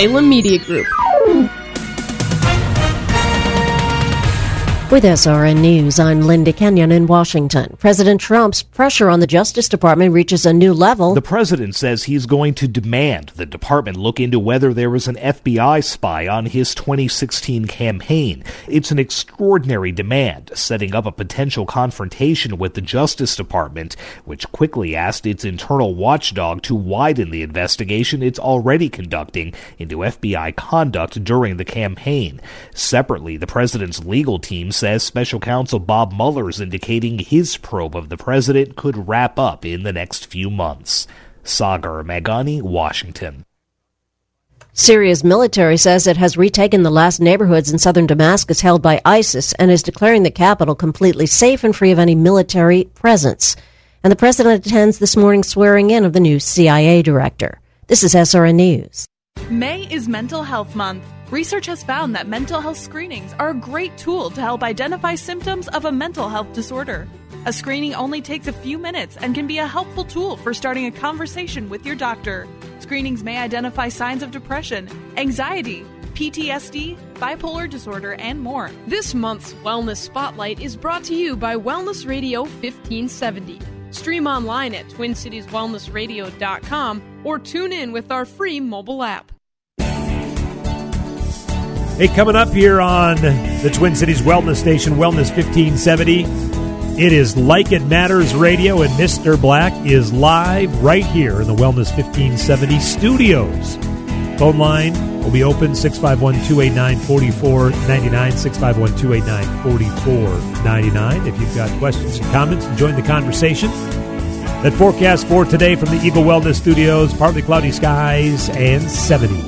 Salem Media Group. With SRN News, I'm Linda Kenyon in Washington. President Trump's pressure on the Justice Department reaches a new level. The president says he's going to demand the department look into whether there was an FBI spy on his 2016 campaign. It's an extraordinary demand, setting up a potential confrontation with the Justice Department, which quickly asked its internal watchdog to widen the investigation it's already conducting into FBI conduct during the campaign. Separately, the president's legal team says special counsel Bob Mueller is indicating his probe of the president could wrap up in the next few months. Sagar Meghani, Washington. Syria's military says it has retaken the last neighborhoods in southern Damascus held by ISIS and is declaring the capital completely safe and free of any military presence. And the president attends this morning's swearing in of the new CIA director. This is SRN News. May is Mental Health Month. Research has found that mental health screenings are a great tool to help identify symptoms of a mental health disorder. A screening only takes a few minutes and can be a helpful tool for starting a conversation with your doctor. Screenings may identify signs of depression, anxiety, PTSD, bipolar disorder, and more. This month's Wellness Spotlight is brought to you by Wellness Radio 1570. Stream online at TwinCitiesWellnessRadio.com or tune in with our free mobile app. Hey, coming up here on the Twin Cities Wellness Station, Wellness 1570, it is Like It Matters Radio, and Mr. Black is live right here in the Wellness 1570 studios. Phone line will be open 651 289 4499. 651 289 4499. If you've got questions and comments, join the conversation. That forecast for today from the Eagle Wellness Studios partly cloudy skies and 70.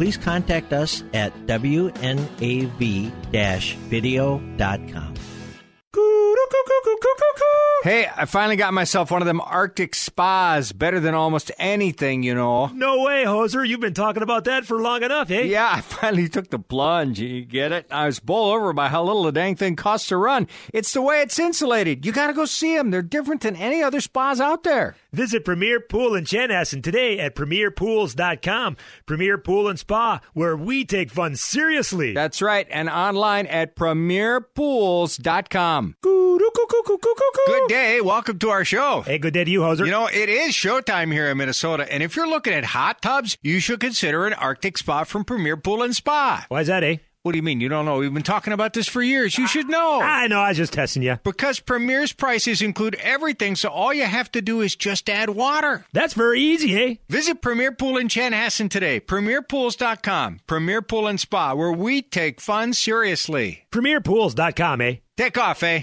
Please contact us at wnav-video.com. Hey, I finally got myself one of them Arctic spas. Better than almost anything, you know. No way, Hoser. You've been talking about that for long enough, eh? Yeah, I finally took the plunge. You get it? I was bowled over by how little the dang thing costs to run. It's the way it's insulated. You gotta go see them. They're different than any other spas out there. Visit Premier Pool in Chanhassen today at premierpools.com. Premier Pool and Spa, where we take fun seriously. That's right, and online at premierpools.com. Good day. Welcome to our show. Hey, good day to you, Hoser. You know, it is showtime here in Minnesota, and if you're looking at hot tubs, you should consider an Arctic spa from Premier Pool and Spa. Why is that, eh? What do you mean? You don't know? We've been talking about this for years. You should know. I know. I was just testing you. Because Premier's prices include everything, so all you have to do is just add water. That's very easy, eh? Visit Premier Pool in Chanhassen today. PremierPools.com. Premier Pool and Spa, where we take fun seriously. PremierPools.com, eh? Take off, eh?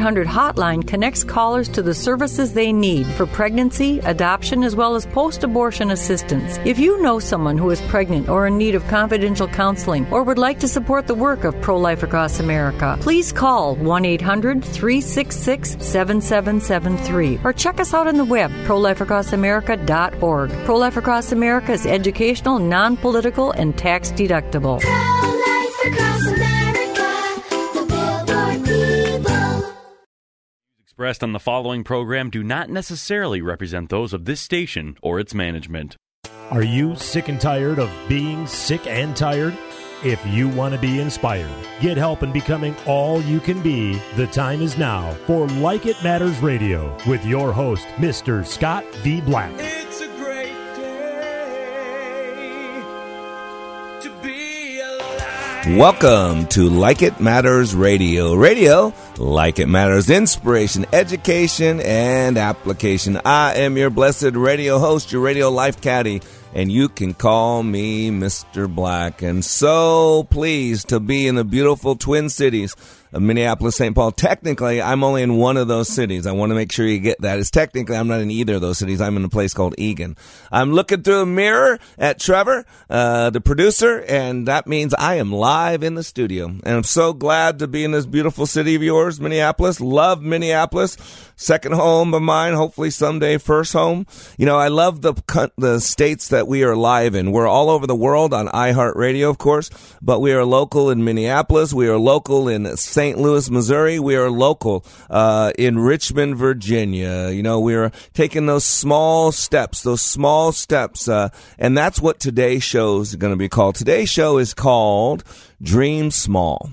hotline connects callers to the services they need for pregnancy, adoption, as well as post abortion assistance. If you know someone who is pregnant or in need of confidential counseling or would like to support the work of Pro Life Across America, please call 1 800 366 7773 or check us out on the web, prolifeacrossamerica.org. Pro Life Across America is educational, non political, and tax deductible. Expressed on the following program do not necessarily represent those of this station or its management. Are you sick and tired of being sick and tired? If you want to be inspired, get help in becoming all you can be, the time is now for Like It Matters Radio with your host, Mr. Scott V. Black. Welcome to Like It Matters Radio. Radio, like it matters, inspiration, education, and application. I am your blessed radio host, your radio life caddy and you can call me Mr. Black. And so pleased to be in the beautiful Twin Cities of Minneapolis, St. Paul. Technically, I'm only in one of those cities. I want to make sure you get that. It's technically, I'm not in either of those cities. I'm in a place called Eagan. I'm looking through a mirror at Trevor, uh, the producer, and that means I am live in the studio. And I'm so glad to be in this beautiful city of yours, Minneapolis. Love Minneapolis. Second home of mine, hopefully someday first home. You know, I love the, the states that we are live in. We're all over the world on iHeartRadio, of course, but we are local in Minneapolis. We are local in St. Louis, Missouri. We are local uh, in Richmond, Virginia. You know, we are taking those small steps, those small steps, uh, and that's what today's show is going to be called. Today's show is called Dream Small,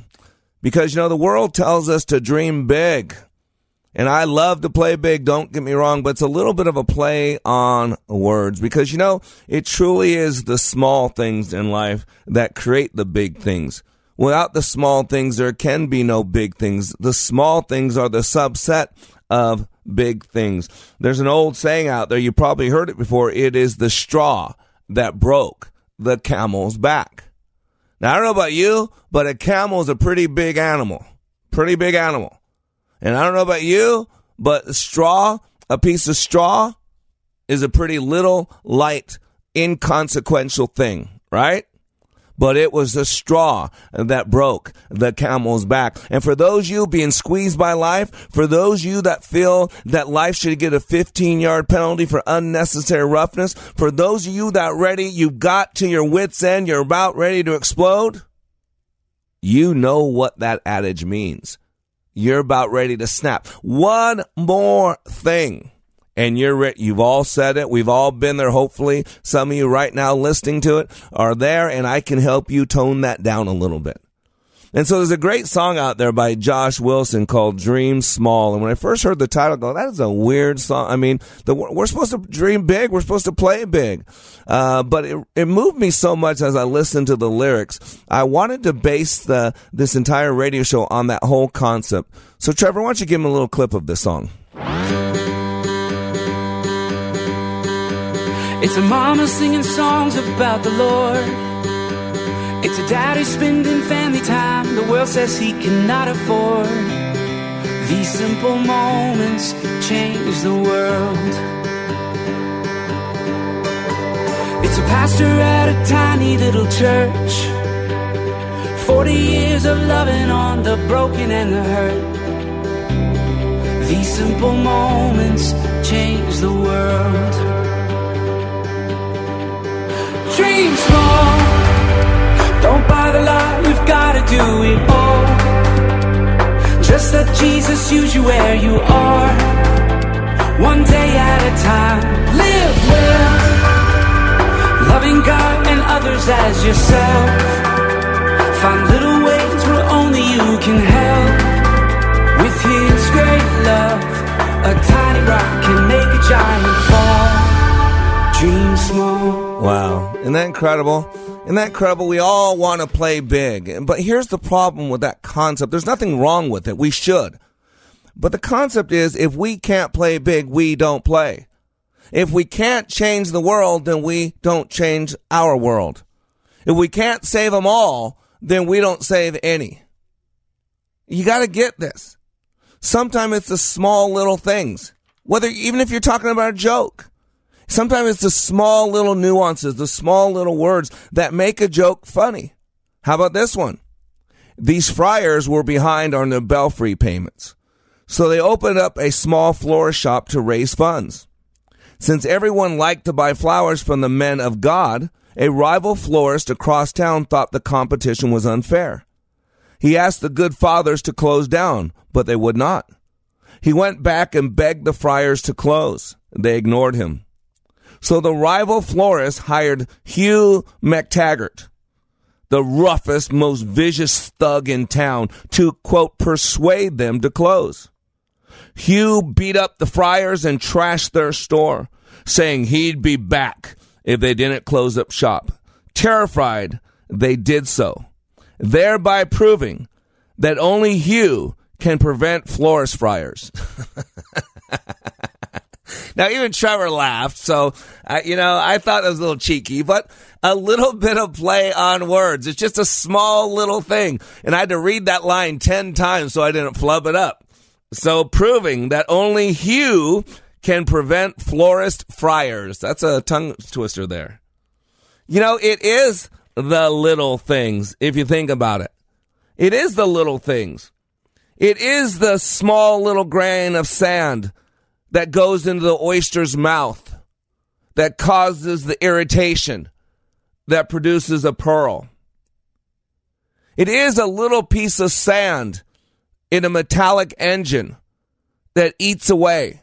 because you know the world tells us to dream big. And I love to play big, don't get me wrong, but it's a little bit of a play on words because, you know, it truly is the small things in life that create the big things. Without the small things, there can be no big things. The small things are the subset of big things. There's an old saying out there, you probably heard it before. It is the straw that broke the camel's back. Now, I don't know about you, but a camel is a pretty big animal. Pretty big animal. And I don't know about you, but straw, a piece of straw, is a pretty little, light, inconsequential thing, right? But it was the straw that broke the camel's back. And for those you being squeezed by life, for those you that feel that life should get a 15 yard penalty for unnecessary roughness, for those of you that ready, you've got to your wits end, you're about ready to explode, you know what that adage means you're about ready to snap. One more thing. And you're re- you've all said it. We've all been there. Hopefully, some of you right now listening to it are there, and I can help you tone that down a little bit. And so there's a great song out there by Josh Wilson called Dream Small. And when I first heard the title, I go, that is a weird song. I mean, the, we're supposed to dream big. We're supposed to play big. Uh, but it, it moved me so much as I listened to the lyrics. I wanted to base the, this entire radio show on that whole concept. So Trevor, why don't you give him a little clip of this song? It's a mama singing songs about the Lord. It's a daddy spending family time the world says he cannot afford. These simple moments change the world. It's a pastor at a tiny little church. 40 years of loving on the broken and the hurt. These simple moments change the world. Dream small. Don't buy the lie, you've gotta do it all. Just let Jesus use you where you are. One day at a time, live well. Loving God and others as yourself. Find little ways where only you can help. With His great love, a tiny rock can make a giant fall. Dream small. Wow, isn't that incredible? Isn't that incredible? We all want to play big. But here's the problem with that concept. There's nothing wrong with it. We should. But the concept is if we can't play big, we don't play. If we can't change the world, then we don't change our world. If we can't save them all, then we don't save any. You got to get this. Sometimes it's the small little things. Whether, even if you're talking about a joke. Sometimes it's the small little nuances, the small little words that make a joke funny. How about this one? These friars were behind on their belfry payments. So they opened up a small florist shop to raise funds. Since everyone liked to buy flowers from the men of God, a rival florist across town thought the competition was unfair. He asked the good fathers to close down, but they would not. He went back and begged the friars to close. They ignored him. So the rival florist hired Hugh McTaggart, the roughest, most vicious thug in town, to, quote, persuade them to close. Hugh beat up the friars and trashed their store, saying he'd be back if they didn't close up shop. Terrified, they did so, thereby proving that only Hugh can prevent florist friars. now, even Trevor laughed, so, uh, you know, I thought it was a little cheeky, but a little bit of play on words. It's just a small little thing. And I had to read that line 10 times so I didn't flub it up. So, proving that only Hugh can prevent florist friars. That's a tongue twister there. You know, it is the little things, if you think about it. It is the little things. It is the small little grain of sand that goes into the oyster's mouth that causes the irritation that produces a pearl. It is a little piece of sand in a metallic engine that eats away.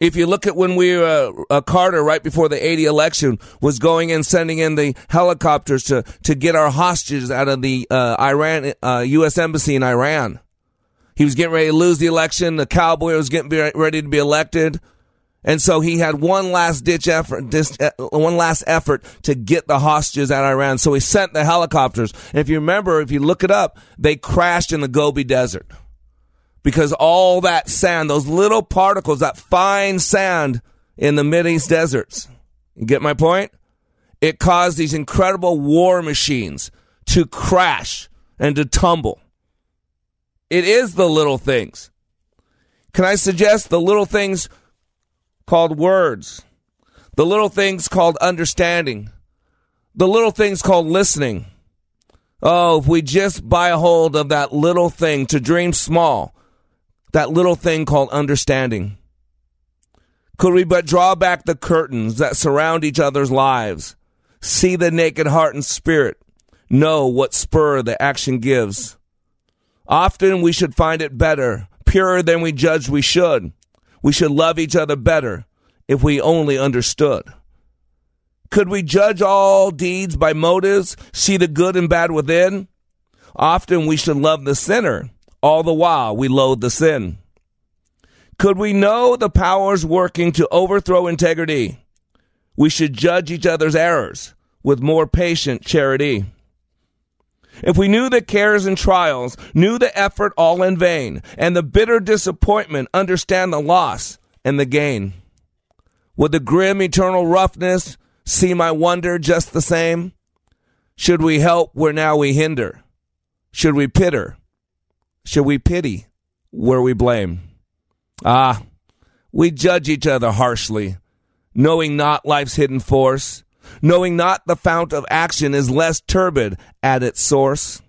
If you look at when we uh, uh, Carter right before the 80 election was going and sending in the helicopters to to get our hostages out of the uh, Iran uh, U.S. embassy in Iran. He was getting ready to lose the election. The cowboy was getting ready to be elected. And so he had one last ditch effort, uh, one last effort to get the hostages out of Iran. So he sent the helicopters. And if you remember, if you look it up, they crashed in the Gobi Desert because all that sand, those little particles, that fine sand in the Mideast deserts. You get my point? It caused these incredible war machines to crash and to tumble. It is the little things. Can I suggest the little things called words, the little things called understanding, the little things called listening? Oh, if we just buy a hold of that little thing to dream small, that little thing called understanding. Could we but draw back the curtains that surround each other's lives, see the naked heart and spirit, know what spur the action gives? Often we should find it better, purer than we judge we should. We should love each other better if we only understood. Could we judge all deeds by motives, see the good and bad within? Often we should love the sinner, all the while we loathe the sin. Could we know the powers working to overthrow integrity? We should judge each other's errors with more patient charity. If we knew the cares and trials, knew the effort all in vain, and the bitter disappointment, understand the loss and the gain. Would the grim eternal roughness see my wonder just the same? Should we help where now we hinder? Should we pitter? Should we pity where we blame? Ah, we judge each other harshly, knowing not life's hidden force knowing not the fount of action is less turbid at its source.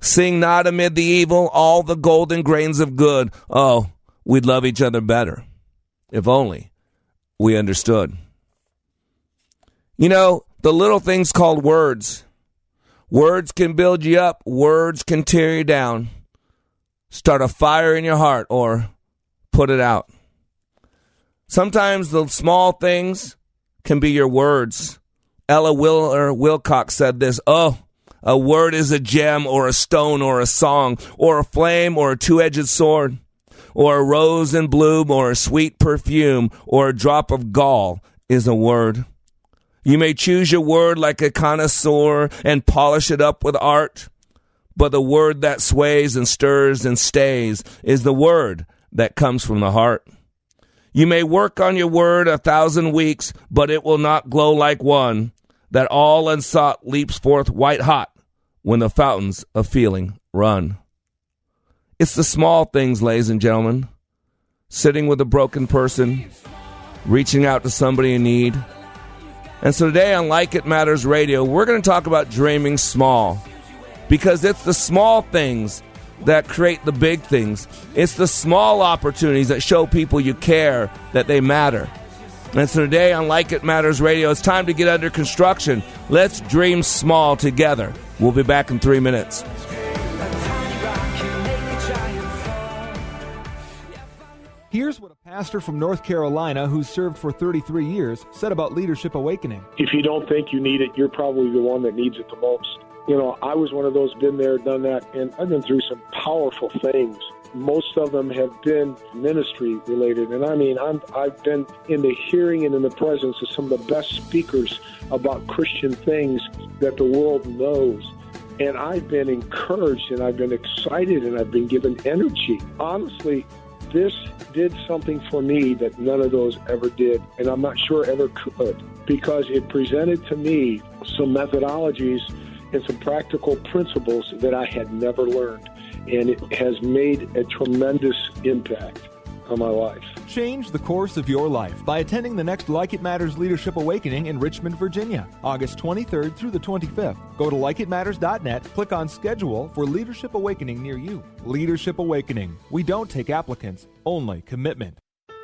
Sing not amid the evil all the golden grains of good. Oh, we'd love each other better if only we understood. You know, the little things called words. Words can build you up, words can tear you down. Start a fire in your heart or put it out. Sometimes the small things can be your words. Ella Wheeler Wilcox said this Oh, a word is a gem or a stone or a song or a flame or a two edged sword or a rose in bloom or a sweet perfume or a drop of gall is a word. You may choose your word like a connoisseur and polish it up with art, but the word that sways and stirs and stays is the word that comes from the heart. You may work on your word a thousand weeks, but it will not glow like one that all unsought leaps forth white hot when the fountains of feeling run. It's the small things, ladies and gentlemen. Sitting with a broken person, reaching out to somebody in need. And so today on Like It Matters Radio, we're going to talk about dreaming small because it's the small things that create the big things. It's the small opportunities that show people you care, that they matter. And so today on Like It Matters Radio, it's time to get under construction. Let's dream small together. We'll be back in three minutes. Here's what a pastor from North Carolina who served for 33 years said about Leadership Awakening. If you don't think you need it, you're probably the one that needs it the most. You know, I was one of those, been there, done that, and I've been through some powerful things. Most of them have been ministry related, and I mean, I'm, I've been in the hearing and in the presence of some of the best speakers about Christian things that the world knows. And I've been encouraged and I've been excited and I've been given energy. Honestly, this did something for me that none of those ever did, and I'm not sure ever could, because it presented to me some methodologies and some practical principles that I had never learned. And it has made a tremendous impact on my life. Change the course of your life by attending the next Like It Matters Leadership Awakening in Richmond, Virginia, August 23rd through the 25th. Go to likeitmatters.net, click on schedule for Leadership Awakening near you. Leadership Awakening. We don't take applicants, only commitment.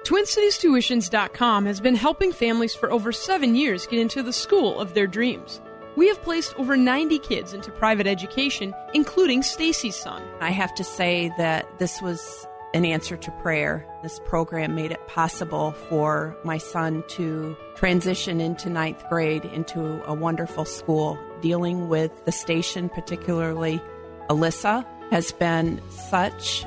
TwinCitiesTuitions.com has been helping families for over seven years get into the school of their dreams. We have placed over 90 kids into private education, including Stacy's son. I have to say that this was an answer to prayer. This program made it possible for my son to transition into ninth grade into a wonderful school. Dealing with the station, particularly Alyssa, has been such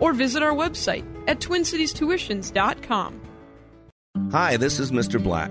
or visit our website at twincitiestuitions.com. Hi, this is Mr. Black.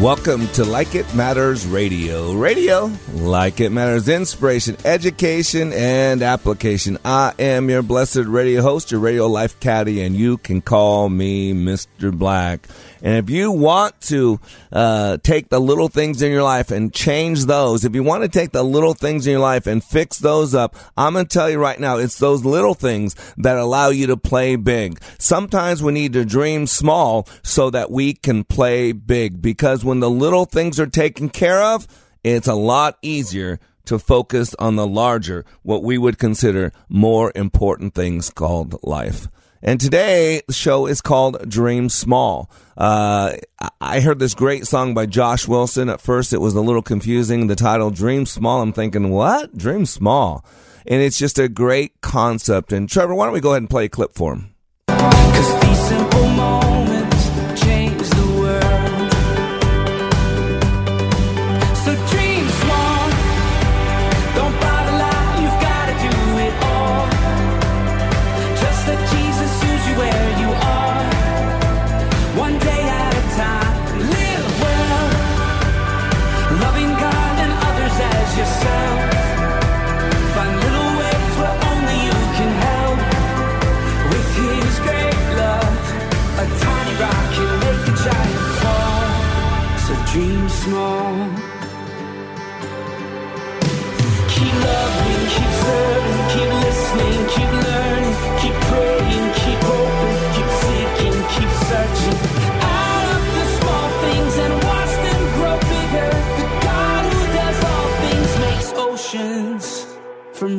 Welcome to Like It Matters Radio. Radio, like it matters, inspiration, education, and application. I am your blessed radio host, your radio life caddy, and you can call me Mr. Black. And if you want to uh, take the little things in your life and change those, if you want to take the little things in your life and fix those up, I'm going to tell you right now, it's those little things that allow you to play big. Sometimes we need to dream small so that we can play big because when the little things are taken care of, it's a lot easier to focus on the larger, what we would consider more important things called life. And today the show is called Dream Small. Uh, I heard this great song by Josh Wilson. At first it was a little confusing. The title Dream Small. I'm thinking, what? Dream Small. And it's just a great concept. And Trevor, why don't we go ahead and play a clip for him?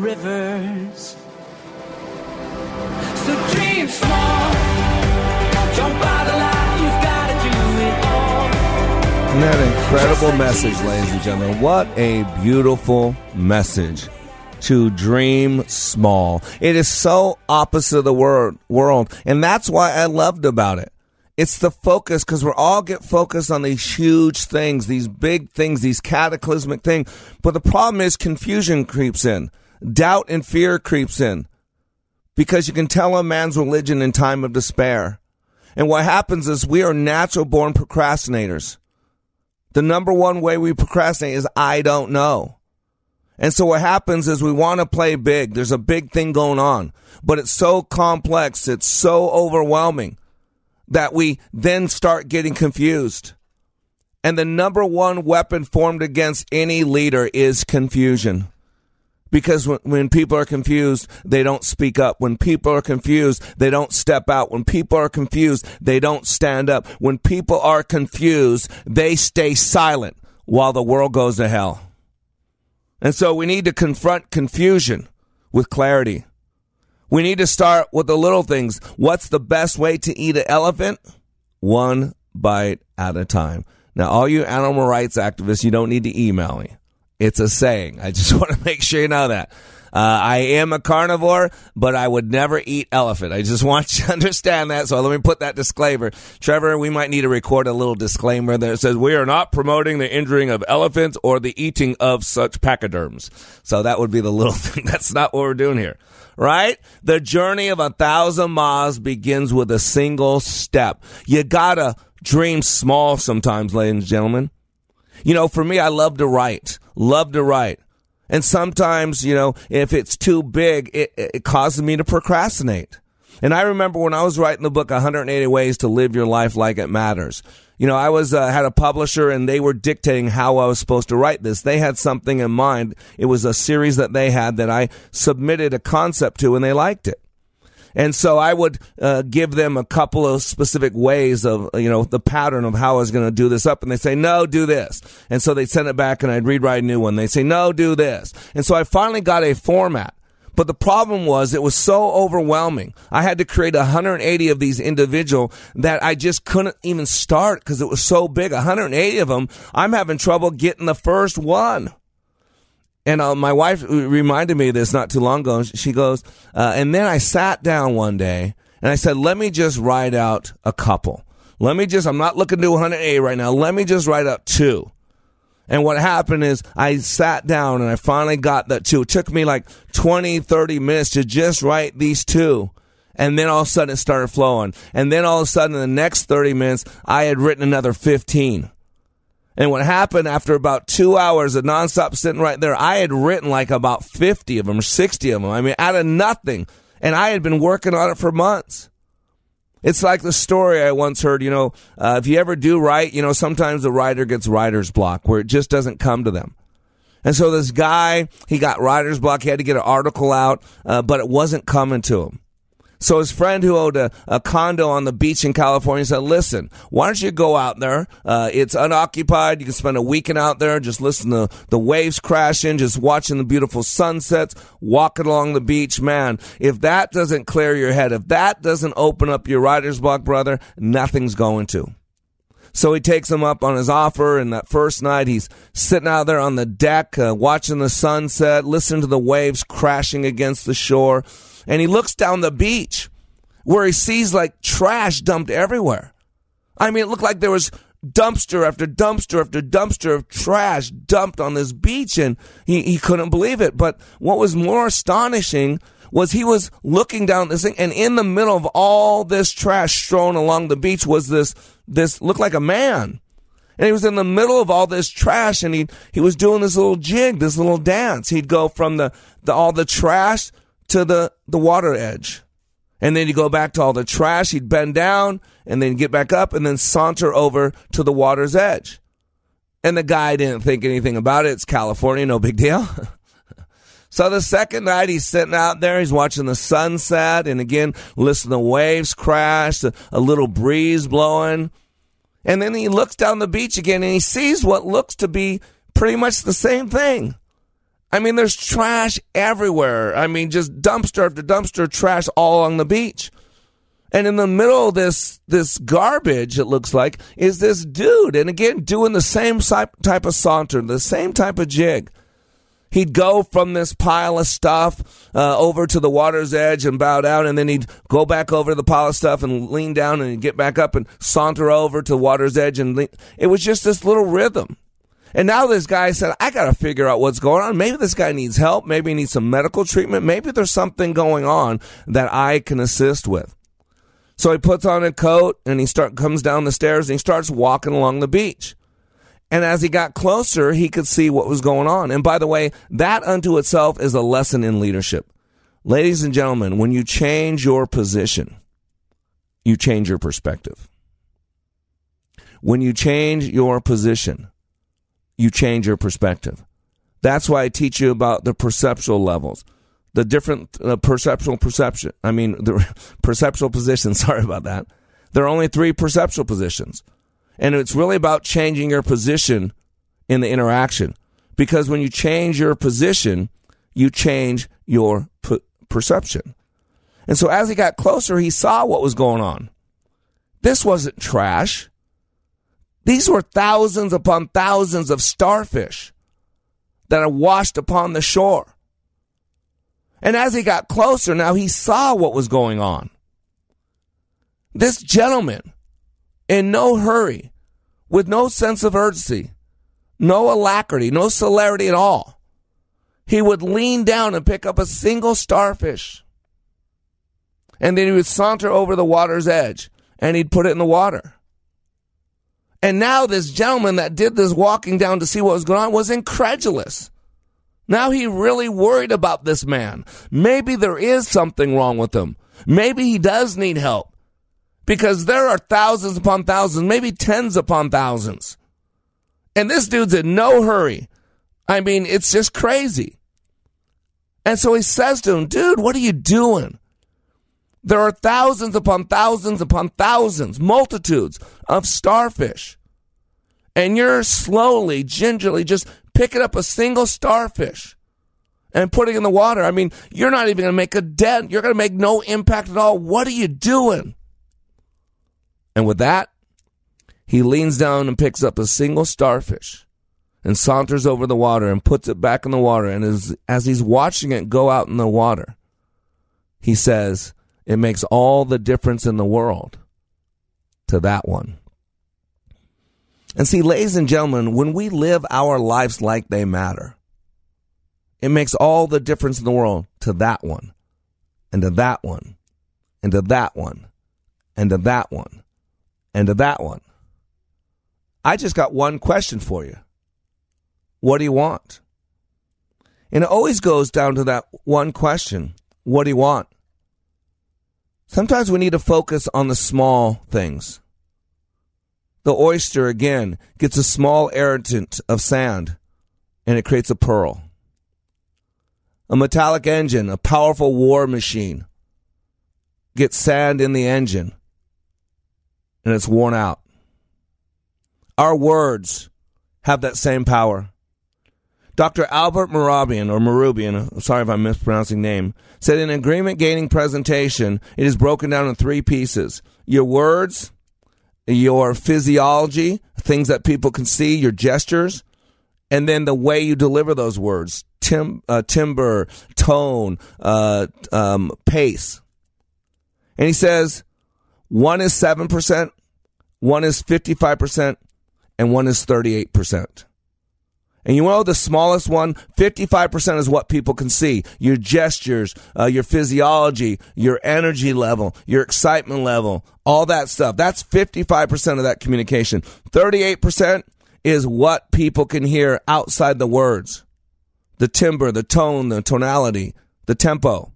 Rivers. So dream small. Don't bother lie, you've gotta do it all. Isn't that an incredible message, ladies and gentlemen? What a beautiful message to dream small. It is so opposite of the word, world, and that's why I loved about it. It's the focus because we all get focused on these huge things, these big things, these cataclysmic things. But the problem is confusion creeps in, doubt and fear creeps in because you can tell a man's religion in time of despair. And what happens is we are natural born procrastinators. The number one way we procrastinate is I don't know. And so what happens is we want to play big. There's a big thing going on, but it's so complex. It's so overwhelming that we then start getting confused. And the number one weapon formed against any leader is confusion. Because when, people are confused, they don't speak up. When people are confused, they don't step out. When people are confused, they don't stand up. When people are confused, they stay silent while the world goes to hell. And so we need to confront confusion with clarity. We need to start with the little things. What's the best way to eat an elephant? One bite at a time. Now, all you animal rights activists, you don't need to email me. It's a saying. I just want to make sure you know that. Uh, I am a carnivore, but I would never eat elephant. I just want you to understand that. So let me put that disclaimer. Trevor, we might need to record a little disclaimer that says we are not promoting the injuring of elephants or the eating of such pachyderms. So that would be the little thing. That's not what we're doing here. Right? The journey of a thousand miles begins with a single step. You gotta dream small sometimes, ladies and gentlemen. You know, for me, I love to write. Love to write. And sometimes, you know, if it's too big, it, it causes me to procrastinate. And I remember when I was writing the book 180 Ways to Live Your Life Like It Matters. You know, I was uh, had a publisher and they were dictating how I was supposed to write this. They had something in mind. It was a series that they had that I submitted a concept to and they liked it. And so I would uh, give them a couple of specific ways of, you know, the pattern of how I was going to do this up. And they say, no, do this. And so they'd send it back and I'd rewrite a new one. They say, no, do this. And so I finally got a format. But the problem was it was so overwhelming. I had to create 180 of these individual that I just couldn't even start because it was so big. 180 of them. I'm having trouble getting the first one. And uh, my wife reminded me of this not too long ago. She goes, uh, and then I sat down one day and I said, let me just write out a couple. Let me just, I'm not looking to 180 right now. Let me just write out two. And what happened is I sat down and I finally got that two. It took me like 20, 30 minutes to just write these two. And then all of a sudden it started flowing. And then all of a sudden in the next 30 minutes, I had written another 15. And what happened after about two hours of nonstop sitting right there, I had written like about 50 of them or 60 of them. I mean, out of nothing. And I had been working on it for months. It's like the story I once heard, you know, uh, if you ever do write, you know, sometimes the writer gets writer's block where it just doesn't come to them. And so this guy, he got writer's block. He had to get an article out, uh, but it wasn't coming to him. So his friend who owned a, a, condo on the beach in California said, listen, why don't you go out there? Uh, it's unoccupied. You can spend a weekend out there, just listen to the waves crashing, just watching the beautiful sunsets, walking along the beach. Man, if that doesn't clear your head, if that doesn't open up your writer's block, brother, nothing's going to. So he takes him up on his offer, and that first night he's sitting out there on the deck, uh, watching the sunset, listening to the waves crashing against the shore and he looks down the beach where he sees like trash dumped everywhere. I mean, it looked like there was dumpster after dumpster after dumpster of trash dumped on this beach and he, he couldn't believe it. But what was more astonishing was he was looking down this thing and in the middle of all this trash strewn along the beach was this, this looked like a man. And he was in the middle of all this trash and he, he was doing this little jig, this little dance. He'd go from the, the all the trash to the, the water edge. And then you go back to all the trash. He'd bend down and then get back up and then saunter over to the water's edge. And the guy didn't think anything about it. It's California, no big deal. so the second night he's sitting out there, he's watching the sunset and again, listen to the waves crash, a little breeze blowing. And then he looks down the beach again and he sees what looks to be pretty much the same thing. I mean, there's trash everywhere. I mean, just dumpster after dumpster trash all along the beach. And in the middle of this this garbage, it looks like, is this dude. And again, doing the same type of saunter, the same type of jig. He'd go from this pile of stuff uh, over to the water's edge and bow down, and then he'd go back over to the pile of stuff and lean down and get back up and saunter over to the water's edge. And lean. it was just this little rhythm. And now this guy said, I got to figure out what's going on. Maybe this guy needs help. Maybe he needs some medical treatment. Maybe there's something going on that I can assist with. So he puts on a coat and he start comes down the stairs and he starts walking along the beach. And as he got closer, he could see what was going on. And by the way, that unto itself is a lesson in leadership. Ladies and gentlemen, when you change your position, you change your perspective. When you change your position, you change your perspective. That's why I teach you about the perceptual levels the different uh, perceptual perception. I mean, the perceptual positions. Sorry about that. There are only three perceptual positions. And it's really about changing your position in the interaction. Because when you change your position, you change your perception. And so as he got closer, he saw what was going on. This wasn't trash. These were thousands upon thousands of starfish that are washed upon the shore. And as he got closer, now he saw what was going on. This gentleman, in no hurry, with no sense of urgency, no alacrity, no celerity at all, he would lean down and pick up a single starfish. And then he would saunter over the water's edge and he'd put it in the water. And now this gentleman that did this walking down to see what was going on was incredulous. Now he really worried about this man. Maybe there is something wrong with him. Maybe he does need help. Because there are thousands upon thousands, maybe tens upon thousands. And this dude's in no hurry. I mean, it's just crazy. And so he says to him, dude, what are you doing? There are thousands upon thousands upon thousands, multitudes of starfish. And you're slowly, gingerly just picking up a single starfish and putting in the water. I mean, you're not even going to make a dent. You're going to make no impact at all. What are you doing? And with that, he leans down and picks up a single starfish and saunters over the water and puts it back in the water. And as, as he's watching it go out in the water, he says, It makes all the difference in the world to that one. And see, ladies and gentlemen, when we live our lives like they matter, it makes all the difference in the world to that one, and to that one, and to that one, and to that one, and to that one. I just got one question for you. What do you want? And it always goes down to that one question What do you want? Sometimes we need to focus on the small things. The oyster, again, gets a small irritant of sand and it creates a pearl. A metallic engine, a powerful war machine, gets sand in the engine and it's worn out. Our words have that same power. Dr. Albert Mehrabian, or Mehrabian, sorry if I'm mispronouncing name, said in agreement gaining presentation, it is broken down in three pieces. Your words, your physiology, things that people can see, your gestures, and then the way you deliver those words, tim, uh, timbre, tone, uh, um, pace. And he says one is 7%, one is 55%, and one is 38%. And you know the smallest one, 55% is what people can see. Your gestures, uh, your physiology, your energy level, your excitement level, all that stuff. That's 55% of that communication. 38% is what people can hear outside the words. The timbre, the tone, the tonality, the tempo.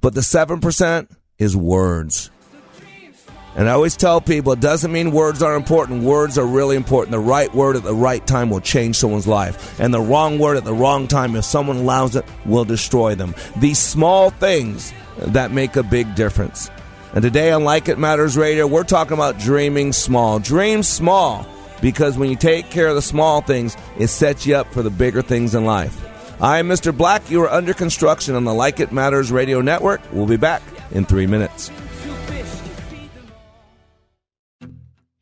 But the 7% is words. And I always tell people it doesn't mean words are important. Words are really important. The right word at the right time will change someone's life. And the wrong word at the wrong time, if someone allows it, will destroy them. These small things that make a big difference. And today on Like It Matters Radio, we're talking about dreaming small. Dream small because when you take care of the small things, it sets you up for the bigger things in life. I'm Mr. Black. You are under construction on the Like It Matters Radio Network. We'll be back in three minutes.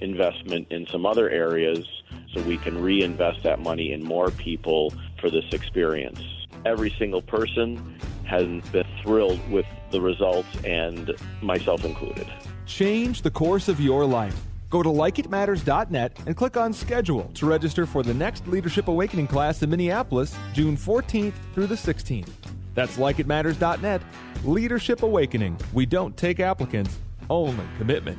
investment in some other areas so we can reinvest that money in more people for this experience. Every single person has been thrilled with the results, and myself included. Change the course of your life. Go to likeitmatters.net and click on schedule to register for the next Leadership Awakening class in Minneapolis, June 14th through the 16th. That's likeitmatters.net. Leadership Awakening. We don't take applicants, only commitment.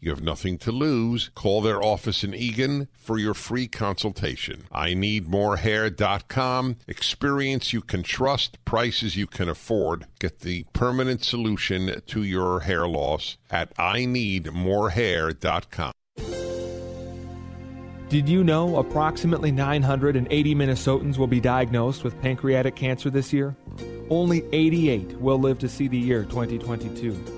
you have nothing to lose. Call their office in Eagan for your free consultation. I need morehair.com. Experience you can trust, prices you can afford. Get the permanent solution to your hair loss at I need morehair.com. Did you know approximately 980 Minnesotans will be diagnosed with pancreatic cancer this year? Only 88 will live to see the year 2022.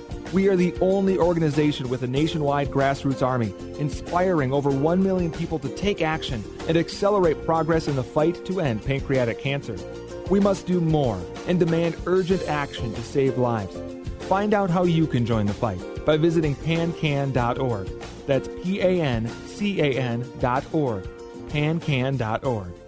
We are the only organization with a nationwide grassroots army, inspiring over 1 million people to take action and accelerate progress in the fight to end pancreatic cancer. We must do more and demand urgent action to save lives. Find out how you can join the fight by visiting pancan.org. That's P A N C A N.org. pancan.org.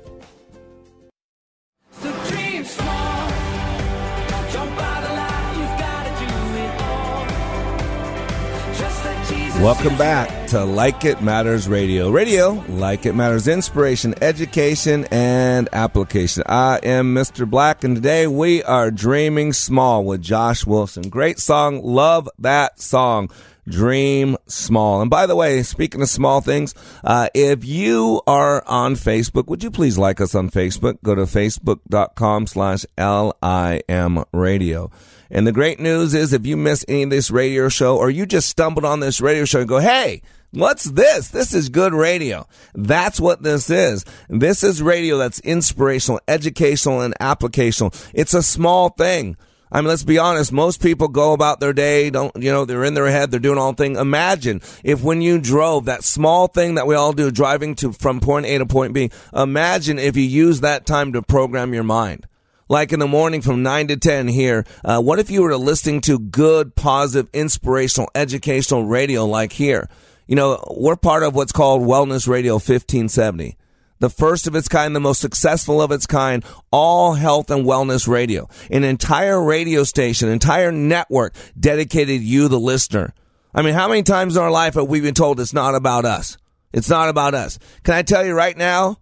Welcome back to Like It Matters Radio. Radio, like it matters, inspiration, education, and application. I am Mr. Black, and today we are dreaming small with Josh Wilson. Great song. Love that song. Dream small. And by the way, speaking of small things, uh, if you are on Facebook, would you please like us on Facebook? Go to facebook.com slash LIM radio. And the great news is if you miss any of this radio show or you just stumbled on this radio show and go, hey, What's this? This is good radio. That's what this is. This is radio that's inspirational, educational, and applicational. It's a small thing. I mean, let's be honest. Most people go about their day, don't, you know, they're in their head, they're doing all thing. Imagine if when you drove that small thing that we all do, driving to, from point A to point B, imagine if you use that time to program your mind like in the morning from 9 to 10 here. Uh, what if you were listening to good, positive, inspirational, educational radio like here? You know, we're part of what's called Wellness Radio 1570. The first of its kind, the most successful of its kind, all health and wellness radio. An entire radio station, entire network dedicated you, the listener. I mean, how many times in our life have we been told it's not about us? It's not about us. Can I tell you right now,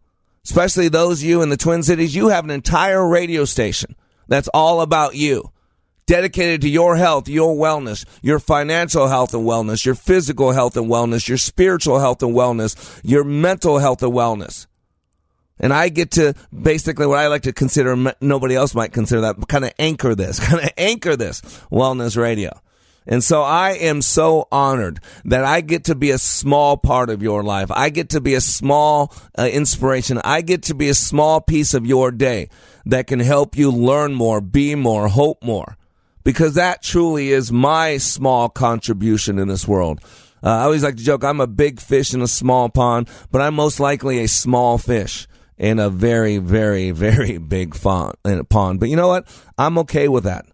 especially those you in the Twin Cities, you have an entire radio station that's all about you. Dedicated to your health, your wellness, your financial health and wellness, your physical health and wellness, your spiritual health and wellness, your mental health and wellness. And I get to basically what I like to consider, nobody else might consider that, kind of anchor this, kind of anchor this wellness radio. And so I am so honored that I get to be a small part of your life. I get to be a small uh, inspiration. I get to be a small piece of your day that can help you learn more, be more, hope more. Because that truly is my small contribution in this world. Uh, I always like to joke, I'm a big fish in a small pond, but I'm most likely a small fish in a very, very, very big a pond. But you know what? I'm okay with that.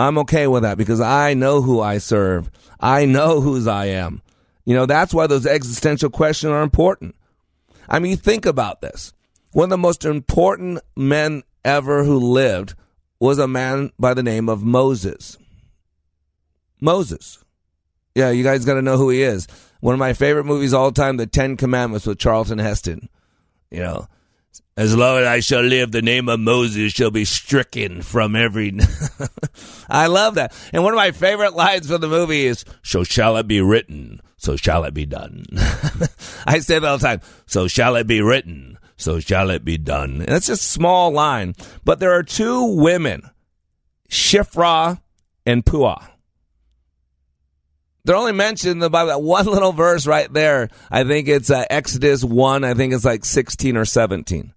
I'm okay with that because I know who I serve. I know whose I am. You know, that's why those existential questions are important. I mean, think about this. One of the most important men ever who lived was a man by the name of Moses. Moses. Yeah, you guys got to know who he is. One of my favorite movies all time, The Ten Commandments with Charlton Heston. You know, as long as I shall live, the name of Moses shall be stricken from every. I love that. And one of my favorite lines from the movie is, So shall it be written, so shall it be done. I say that all the time. So shall it be written, so shall it be done. And it's just a small line. But there are two women, Shiphrah and Puah. They're only mentioned in the Bible, that one little verse right there. I think it's uh, Exodus 1. I think it's like 16 or 17.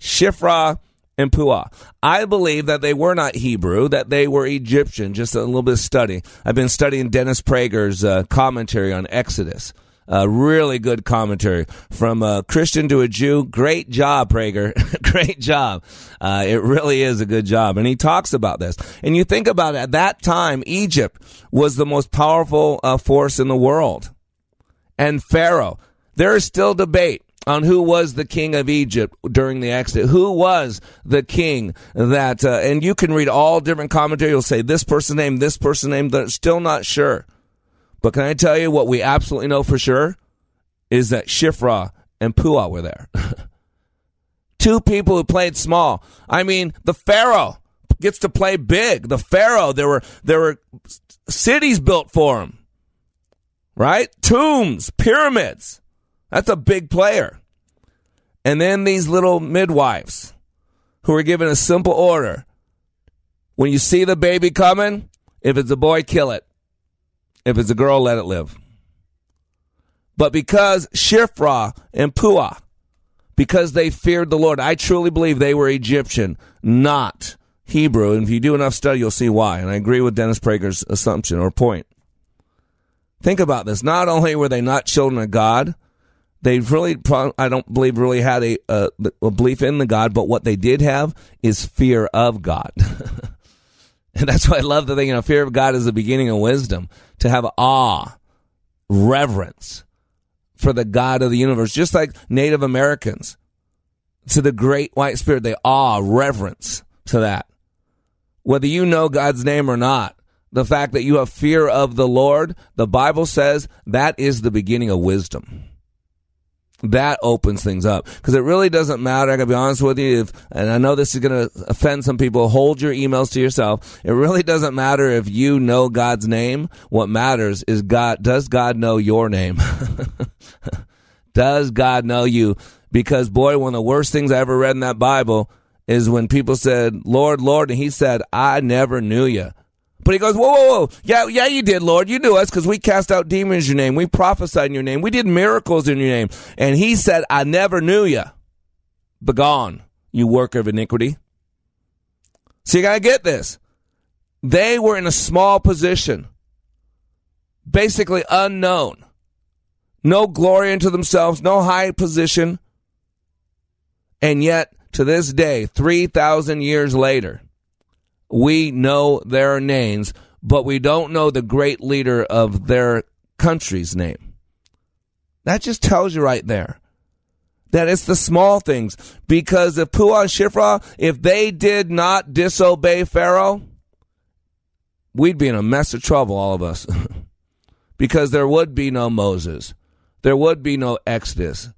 Shiphrah and Puah. I believe that they were not Hebrew, that they were Egyptian. Just a little bit of study. I've been studying Dennis Prager's uh, commentary on Exodus. A really good commentary from a Christian to a Jew. Great job, Prager. Great job. Uh, it really is a good job. And he talks about this. And you think about it, at that time, Egypt was the most powerful uh, force in the world. And Pharaoh. There is still debate on who was the king of Egypt during the Exodus. Who was the king that, uh, and you can read all different commentary. You'll say this person name, this person name. They're still not sure. But can I tell you what we absolutely know for sure is that Shiphrah and Puah were there. Two people who played small. I mean, the Pharaoh gets to play big. The Pharaoh, there were there were cities built for him. Right? Tombs, pyramids. That's a big player. And then these little midwives who are given a simple order. When you see the baby coming, if it's a boy, kill it. If it's a girl, let it live. But because Shiphrah and Puah, because they feared the Lord, I truly believe they were Egyptian, not Hebrew. And if you do enough study, you'll see why. And I agree with Dennis Prager's assumption or point. Think about this. Not only were they not children of God, they really, I don't believe, really had a, a, a belief in the God, but what they did have is fear of God. and that's why I love the thing, you know, fear of God is the beginning of wisdom. To have awe, reverence for the God of the universe, just like Native Americans to the great white spirit, they awe, reverence to that. Whether you know God's name or not, the fact that you have fear of the Lord, the Bible says that is the beginning of wisdom that opens things up because it really doesn't matter. I gotta be honest with you, if, and I know this is gonna offend some people. Hold your emails to yourself. It really doesn't matter if you know God's name. What matters is God. Does God know your name? does God know you? Because boy, one of the worst things I ever read in that Bible is when people said, "Lord, Lord," and He said, "I never knew you." But he goes, whoa, whoa, whoa. Yeah, yeah, you did, Lord. You knew us because we cast out demons in your name. We prophesied in your name. We did miracles in your name. And he said, I never knew you. Begone, you worker of iniquity. So you got to get this. They were in a small position, basically unknown. No glory into themselves, no high position. And yet, to this day, 3,000 years later, we know their names, but we don't know the great leader of their country's name. That just tells you right there that it's the small things. Because if Puah and Shiphrah, if they did not disobey Pharaoh, we'd be in a mess of trouble, all of us. because there would be no Moses. there would be no Exodus.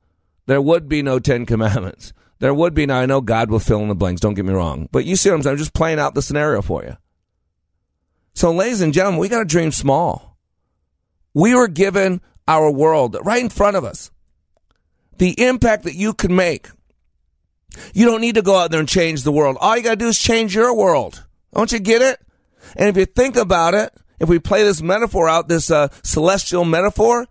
There would be no Ten Commandments. There would be now. I know God will fill in the blanks. Don't get me wrong, but you see what I'm saying? I'm just playing out the scenario for you. So, ladies and gentlemen, we got to dream small. We were given our world right in front of us. The impact that you can make. You don't need to go out there and change the world. All you got to do is change your world. Don't you get it? And if you think about it, if we play this metaphor out, this uh, celestial metaphor,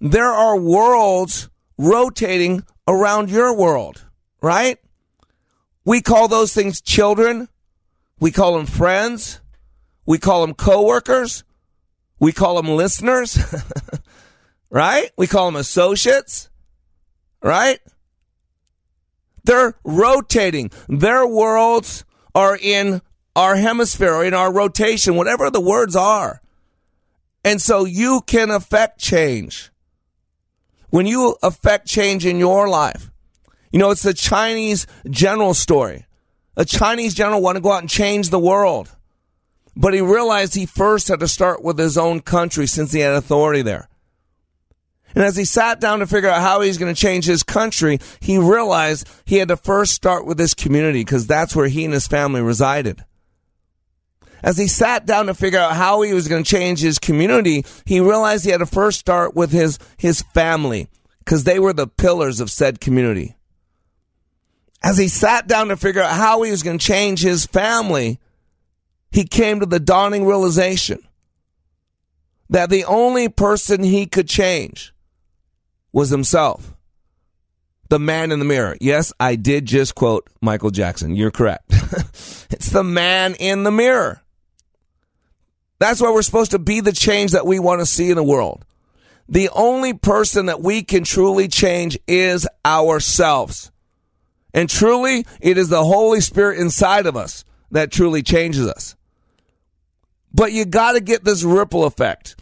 there are worlds rotating around your world, right? We call those things children. We call them friends. We call them coworkers. We call them listeners, right? We call them associates, right? They're rotating. Their worlds are in our hemisphere or in our rotation, whatever the words are. And so you can affect change. When you affect change in your life, you know, it's the Chinese general story. A Chinese general wanted to go out and change the world. But he realized he first had to start with his own country since he had authority there. And as he sat down to figure out how he's going to change his country, he realized he had to first start with his community because that's where he and his family resided. As he sat down to figure out how he was going to change his community, he realized he had to first start with his, his family because they were the pillars of said community. As he sat down to figure out how he was going to change his family, he came to the dawning realization that the only person he could change was himself. The man in the mirror. Yes, I did just quote Michael Jackson. You're correct. it's the man in the mirror. That's why we're supposed to be the change that we want to see in the world. The only person that we can truly change is ourselves. And truly, it is the Holy Spirit inside of us that truly changes us. But you got to get this ripple effect.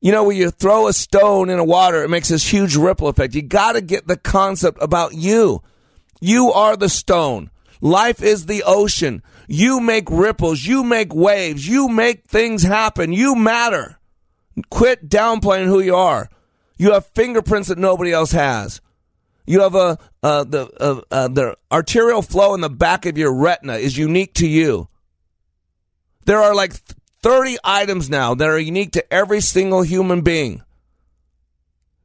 You know, when you throw a stone in a water, it makes this huge ripple effect. You got to get the concept about you. You are the stone. Life is the ocean. You make ripples. You make waves. You make things happen. You matter. Quit downplaying who you are. You have fingerprints that nobody else has. You have a uh, the uh, uh, the arterial flow in the back of your retina is unique to you. There are like 30 items now that are unique to every single human being.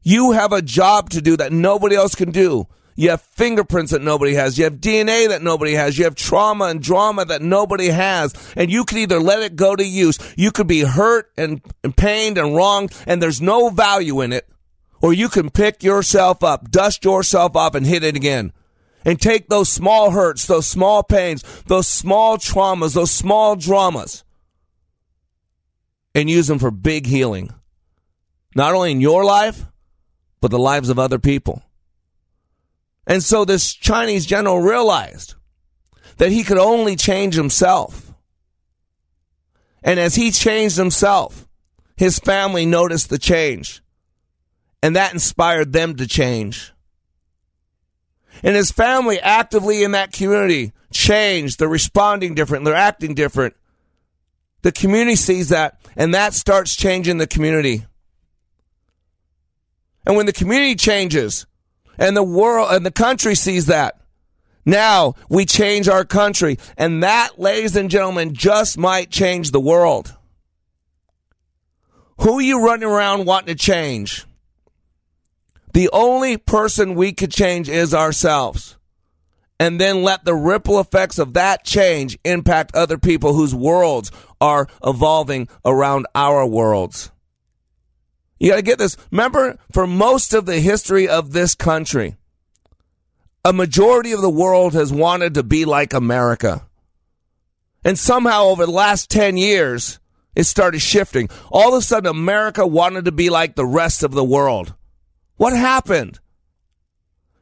You have a job to do that nobody else can do. You have fingerprints that nobody has. You have DNA that nobody has. You have trauma and drama that nobody has. And you can either let it go to use. You could be hurt and, and pained and wronged and there's no value in it. Or you can pick yourself up, dust yourself off and hit it again. And take those small hurts, those small pains, those small traumas, those small dramas and use them for big healing. Not only in your life, but the lives of other people. And so this Chinese general realized that he could only change himself. And as he changed himself, his family noticed the change. And that inspired them to change. And his family actively in that community changed. They're responding different. They're acting different. The community sees that, and that starts changing the community. And when the community changes, and the world and the country sees that. Now we change our country. And that, ladies and gentlemen, just might change the world. Who are you running around wanting to change? The only person we could change is ourselves. And then let the ripple effects of that change impact other people whose worlds are evolving around our worlds. You got to get this. Remember, for most of the history of this country, a majority of the world has wanted to be like America. And somehow over the last 10 years, it started shifting. All of a sudden, America wanted to be like the rest of the world. What happened?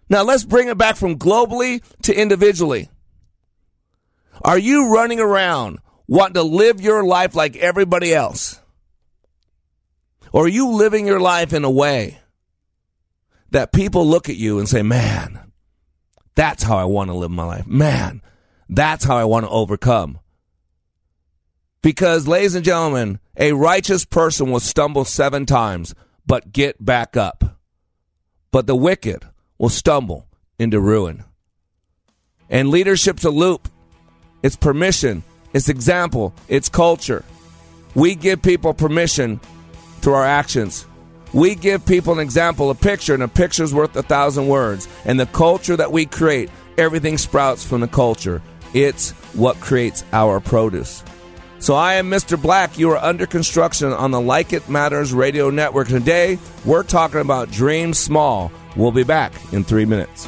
Now let's bring it back from globally to individually. Are you running around wanting to live your life like everybody else? Or are you living your life in a way that people look at you and say, man, that's how I want to live my life. Man, that's how I want to overcome. Because, ladies and gentlemen, a righteous person will stumble seven times, but get back up. But the wicked will stumble into ruin. And leadership's a loop. It's permission, it's example, it's culture. We give people permission through our actions. We give people an example, a picture, and a picture's worth a thousand words. And the culture that we create, everything sprouts from the culture. It's what creates our produce. So I am Mr. Black. You are under construction on the Like It Matters radio network. Today, we're talking about Dream Small. We'll be back in three minutes.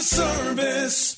Service.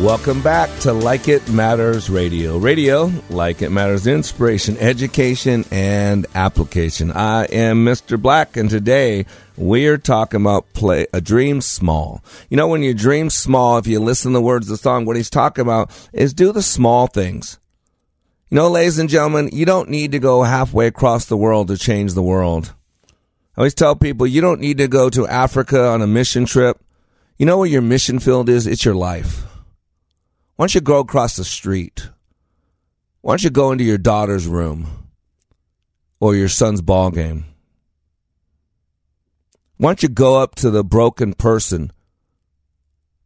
Welcome back to Like It Matters Radio. Radio, like it matters, inspiration, education, and application. I am Mr. Black, and today we are talking about play a dream small. You know, when you dream small, if you listen to the words of the song, what he's talking about is do the small things. You know, ladies and gentlemen, you don't need to go halfway across the world to change the world. I always tell people you don't need to go to Africa on a mission trip. You know where your mission field is? It's your life. Why don't you go across the street? Why don't you go into your daughter's room or your son's ball game? Why don't you go up to the broken person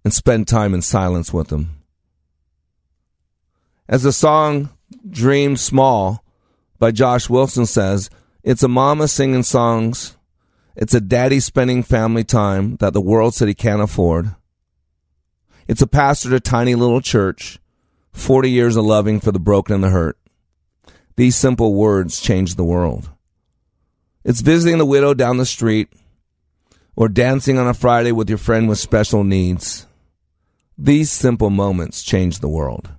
and spend time in silence with them? As the song Dream Small by Josh Wilson says, it's a mama singing songs. It's a daddy spending family time that the world said he can't afford. It's a pastor at a tiny little church, 40 years of loving for the broken and the hurt. These simple words change the world. It's visiting the widow down the street or dancing on a Friday with your friend with special needs. These simple moments change the world.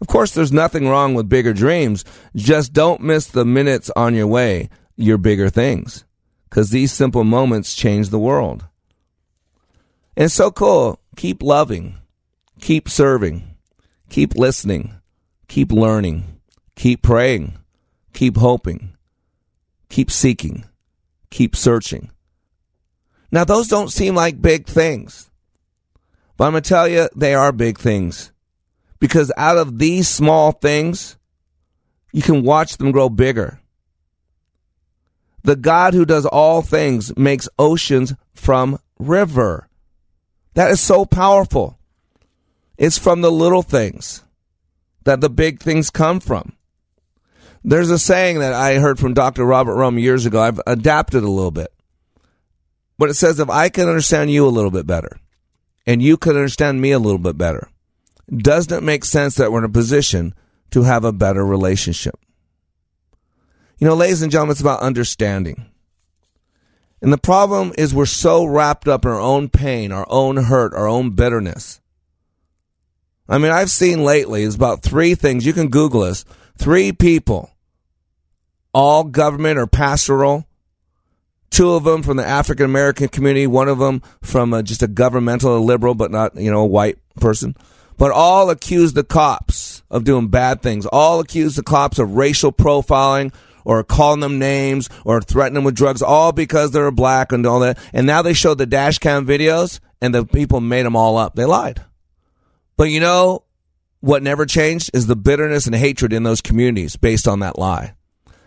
Of course, there's nothing wrong with bigger dreams. Just don't miss the minutes on your way, your bigger things. Because these simple moments change the world. And it's so cool. Keep loving, keep serving, keep listening, keep learning, keep praying, keep hoping, keep seeking, keep searching. Now, those don't seem like big things, but I'm going to tell you, they are big things. Because out of these small things, you can watch them grow bigger. The God who does all things makes oceans from river. That is so powerful. It's from the little things that the big things come from. There's a saying that I heard from Dr. Robert Rome years ago. I've adapted a little bit. But it says if I can understand you a little bit better and you can understand me a little bit better, doesn't it make sense that we're in a position to have a better relationship? You know, ladies and gentlemen, it's about understanding. And the problem is we're so wrapped up in our own pain, our own hurt, our own bitterness. I mean, I've seen lately, it's about three things. You can Google this. Three people, all government or pastoral, two of them from the African American community, one of them from a, just a governmental a liberal, but not, you know, a white person but all accuse the cops of doing bad things. All accuse the cops of racial profiling or calling them names or threatening them with drugs, all because they're black and all that. And now they show the dash cam videos and the people made them all up. They lied. But you know what never changed is the bitterness and hatred in those communities based on that lie.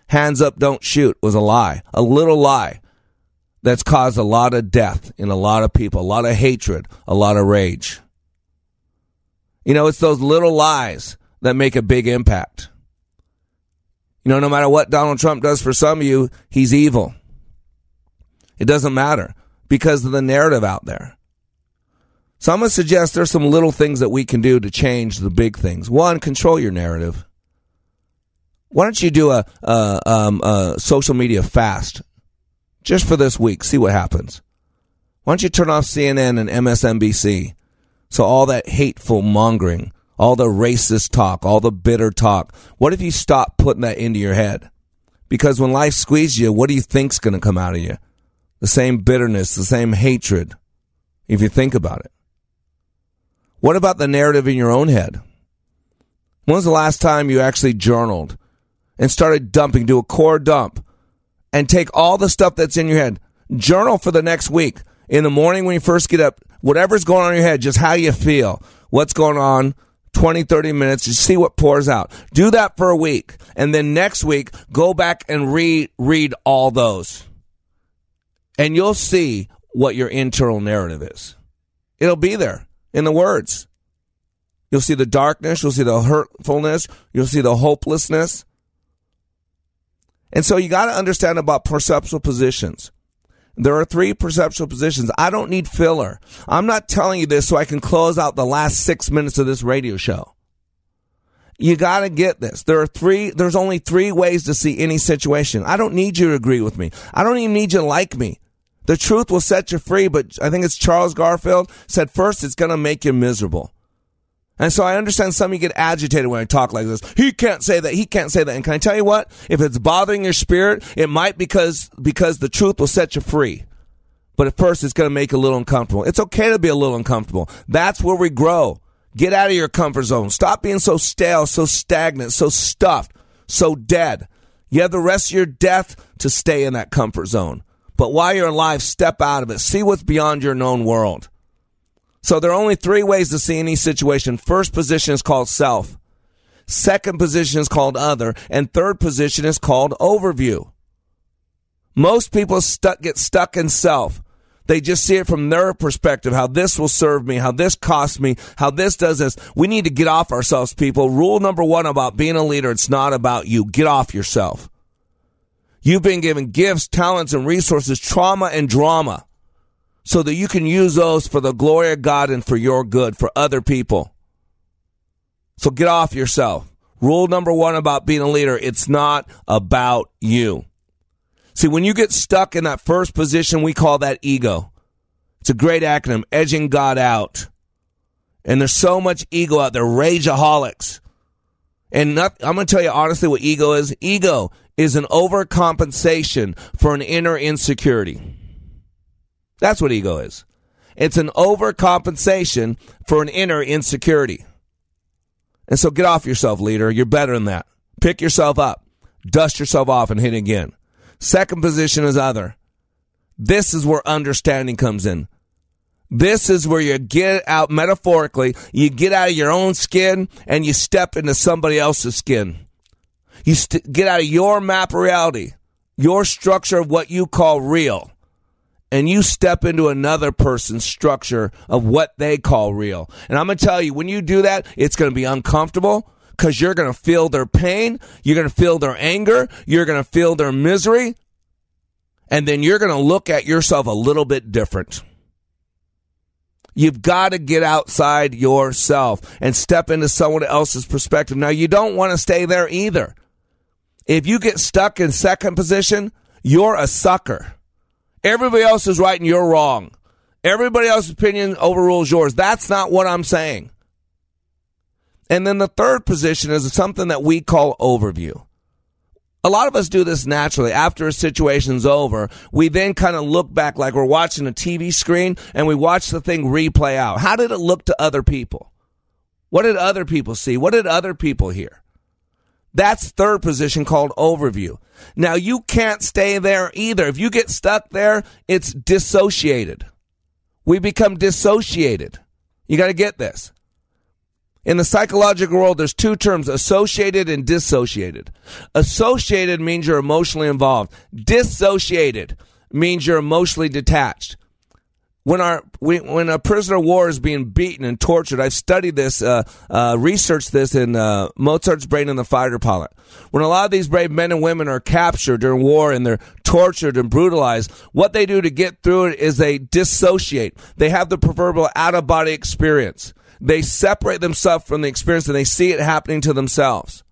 Hands up, don't shoot was a lie, a little lie that's caused a lot of death in a lot of people, a lot of hatred, a lot of rage. You know, it's those little lies that make a big impact. You know, no matter what Donald Trump does for some of you, he's evil. It doesn't matter because of the narrative out there. So I'm going to suggest there's some little things that we can do to change the big things. One, control your narrative. Why don't you do a, a, um, a social media fast just for this week? See what happens. Why don't you turn off CNN and MSNBC? So all that hateful mongering, all the racist talk, all the bitter talk, what if you stop putting that into your head? Because when life squeezes you, what do you think's going to come out of you? The same bitterness, the same hatred, if you think about it. What about the narrative in your own head? When was the last time you actually journaled and started dumping, do a core dump, and take all the stuff that's in your head? Journal for the next week. In the morning when you first get up, whatever's going on in your head, just how you feel, what's going on, 20, 30 minutes, just see what pours out. Do that for a week. And then next week, go back and read, read all those. And you'll see what your internal narrative is. It'll be there in the words. You'll see the darkness, you'll see the hurtfulness, you'll see the hopelessness. And so you got to understand about perceptual positions. There are three perceptual positions. I don't need filler. I'm not telling you this so I can close out the last six minutes of this radio show. You got to get this. There are three, there's only three ways to see any situation. I don't need you to agree with me. I don't even need you to like me. The truth will set you free, but I think it's Charles Garfield said first it's to make you miserable. And so I understand some of you get agitated when I talk like this. He can't say that. He can't say that. And can I tell you what? If it's bothering your spirit, it might because because the truth will set you free. But at first, it's going to make you a little uncomfortable. It's okay to be a little uncomfortable. That's where we grow. Get out of your comfort zone. Stop being so stale, so stagnant, so stuffed, so dead. You have the rest of your death to stay in that comfort zone. But while you're alive, step out of it. See what's beyond your known world. So there are only three ways to see any situation. First position is called self. Second position is called other. And third position is called overview. Most people stuck, get stuck in self. They just see it from their perspective, how this will serve me, how this costs me, how this does this. We need to get off ourselves, people. Rule number one about being a leader, it's not about you. Get off yourself. You've been given gifts, talents, and resources, trauma and drama so that you can use those for the glory of God and for your good, for other people. So get off yourself. Rule number one about being a leader it's not about you. See, when you get stuck in that first position, we call that ego. It's a great acronym, edging God out. And there's so much ego out there, rageaholics. And not, I'm going to tell you honestly what ego is. Ego is an overcompensation for an inner insecurity. That's what ego is. It's an overcompensation for an inner insecurity. And so get off yourself, leader. You're better than that. Pick yourself up, dust yourself off, and hit again. Second position is other. This is where understanding comes in. This is where you get out metaphorically, you get out of your own skin and you step into somebody else's skin. You st- get out of your map reality, your structure of what you call real, and you step into another person's structure of what they call real. And I'm going to tell you, when you do that, it's going to be uncomfortable because you're going to feel their pain, you're going to feel their anger, you're going to feel their misery, and then you're going to look at yourself a little bit different. You've got to get outside yourself and step into someone else's perspective. Now, you don't want to stay there either. If you get stuck in second position, you're a sucker. Everybody else is right and you're wrong. Everybody else's opinion overrules yours. That's not what I'm saying. And then the third position is something that we call overview a lot of us do this naturally. After a situation's over, we then kind of look back like we're watching a TV screen and we watch the thing replay out. How did it look to other people? What did other people see? What did other people hear? That's third position called overview. Now you can't stay there either. If you get stuck there, it's dissociated. We become dissociated. You got to get this. In the psychological world, there's two terms, associated and dissociated. Associated means you're emotionally involved. Dissociated means you're emotionally detached. When our when a prisoner of war is being beaten and tortured, I've studied this, uh, uh, researched this in uh, Mozart's Brain and the Fighter Pilot. When a lot of these brave men and women are captured during war and they're tortured and brutalized, what they do to get through it is they dissociate. They have the proverbial out of body experience. They separate themselves from the experience and they see it happening to themselves.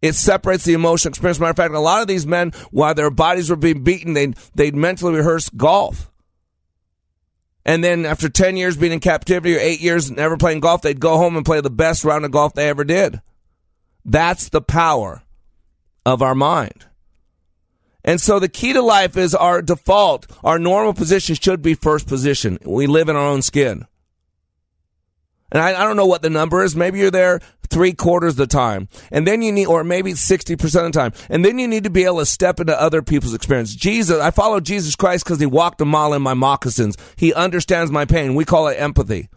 It separates the emotional experience. Matter of fact, a lot of these men, while their bodies were being beaten, they'd, they'd mentally rehearse golf. And then after 10 years being in captivity or eight years never playing golf, they'd go home and play the best round of golf they ever did. That's the power of our mind. And so the key to life is our default, our normal position should be first position. We live in our own skin. And I, I don't know what the number is. Maybe you're there three quarters of the time. And then you need, or maybe 60% of the time. And then you need to be able to step into other people's experience. Jesus, I follow Jesus Christ because he walked a mile in my moccasins. He understands my pain. We call it empathy.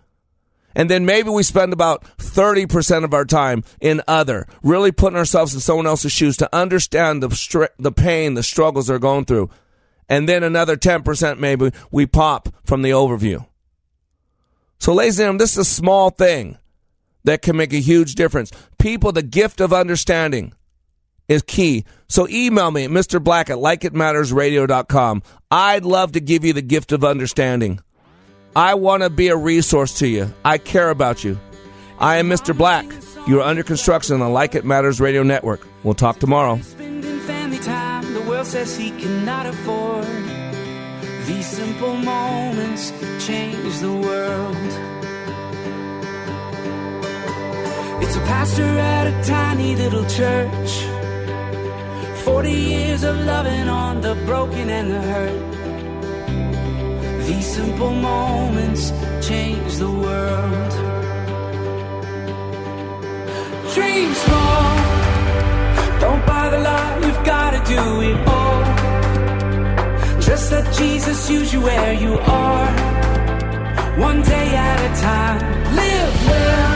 And then maybe we spend about 30% of our time in other, really putting ourselves in someone else's shoes to understand the, the pain, the struggles they're going through. And then another 10% maybe we pop from the overview. So, ladies and gentlemen, this is a small thing that can make a huge difference. People, the gift of understanding is key. So email me at Mr. Black at likeitmattersradio.com. I'd love to give you the gift of understanding. I want to be a resource to you. I care about you. I am Mr. Black. You are under construction on the Like It Matters Radio Network. We'll talk tomorrow. These simple moments change the world. It's a pastor at a tiny little church. 40 years of loving on the broken and the hurt. These simple moments change the world. Dream small, don't buy the lie, you've gotta do it all. Just let Jesus use you where you are. One day at a time, live well.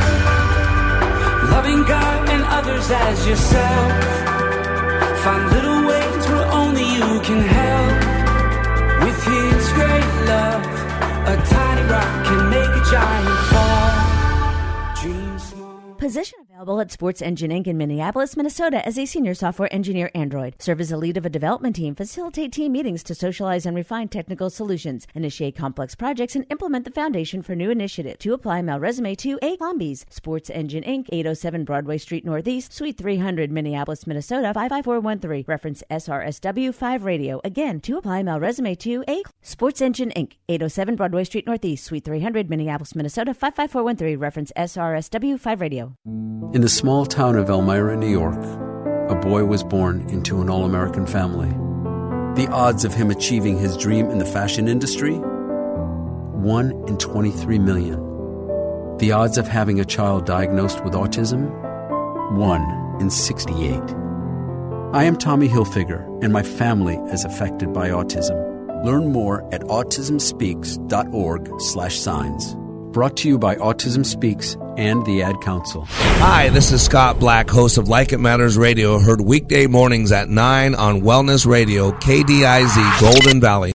Loving God and others as yourself. Find little ways where only you can help. With His great love, a tiny rock can make a giant fall. Dream small. Position available at Sports Engine Inc. in Minneapolis, Minnesota as a senior software engineer Android. Serve as a lead of a development team, facilitate team meetings to socialize and refine technical solutions, initiate complex projects, and implement the foundation for new initiatives. To apply, mail resume to A. Combies, Sports Engine Inc., 807 Broadway Street Northeast, Suite 300, Minneapolis, Minnesota, 55413. Reference SRSW 5 Radio. Again, to apply, mail resume to A. Sports Engine Inc., 807 Broadway Street Northeast, Suite 300, Minneapolis, Minnesota, 55413. Reference SRSW 5 Radio. In the small town of Elmira, New York, a boy was born into an all American family. The odds of him achieving his dream in the fashion industry? 1 in 23 million. The odds of having a child diagnosed with autism? 1 in 68. I am Tommy Hilfiger, and my family is affected by autism. Learn more at autismspeaks.org/signs. Brought to you by Autism Speaks and the Ad Council. Hi, this is Scott Black, host of Like It Matters Radio, heard weekday mornings at 9 on Wellness Radio, KDIZ, Golden Valley.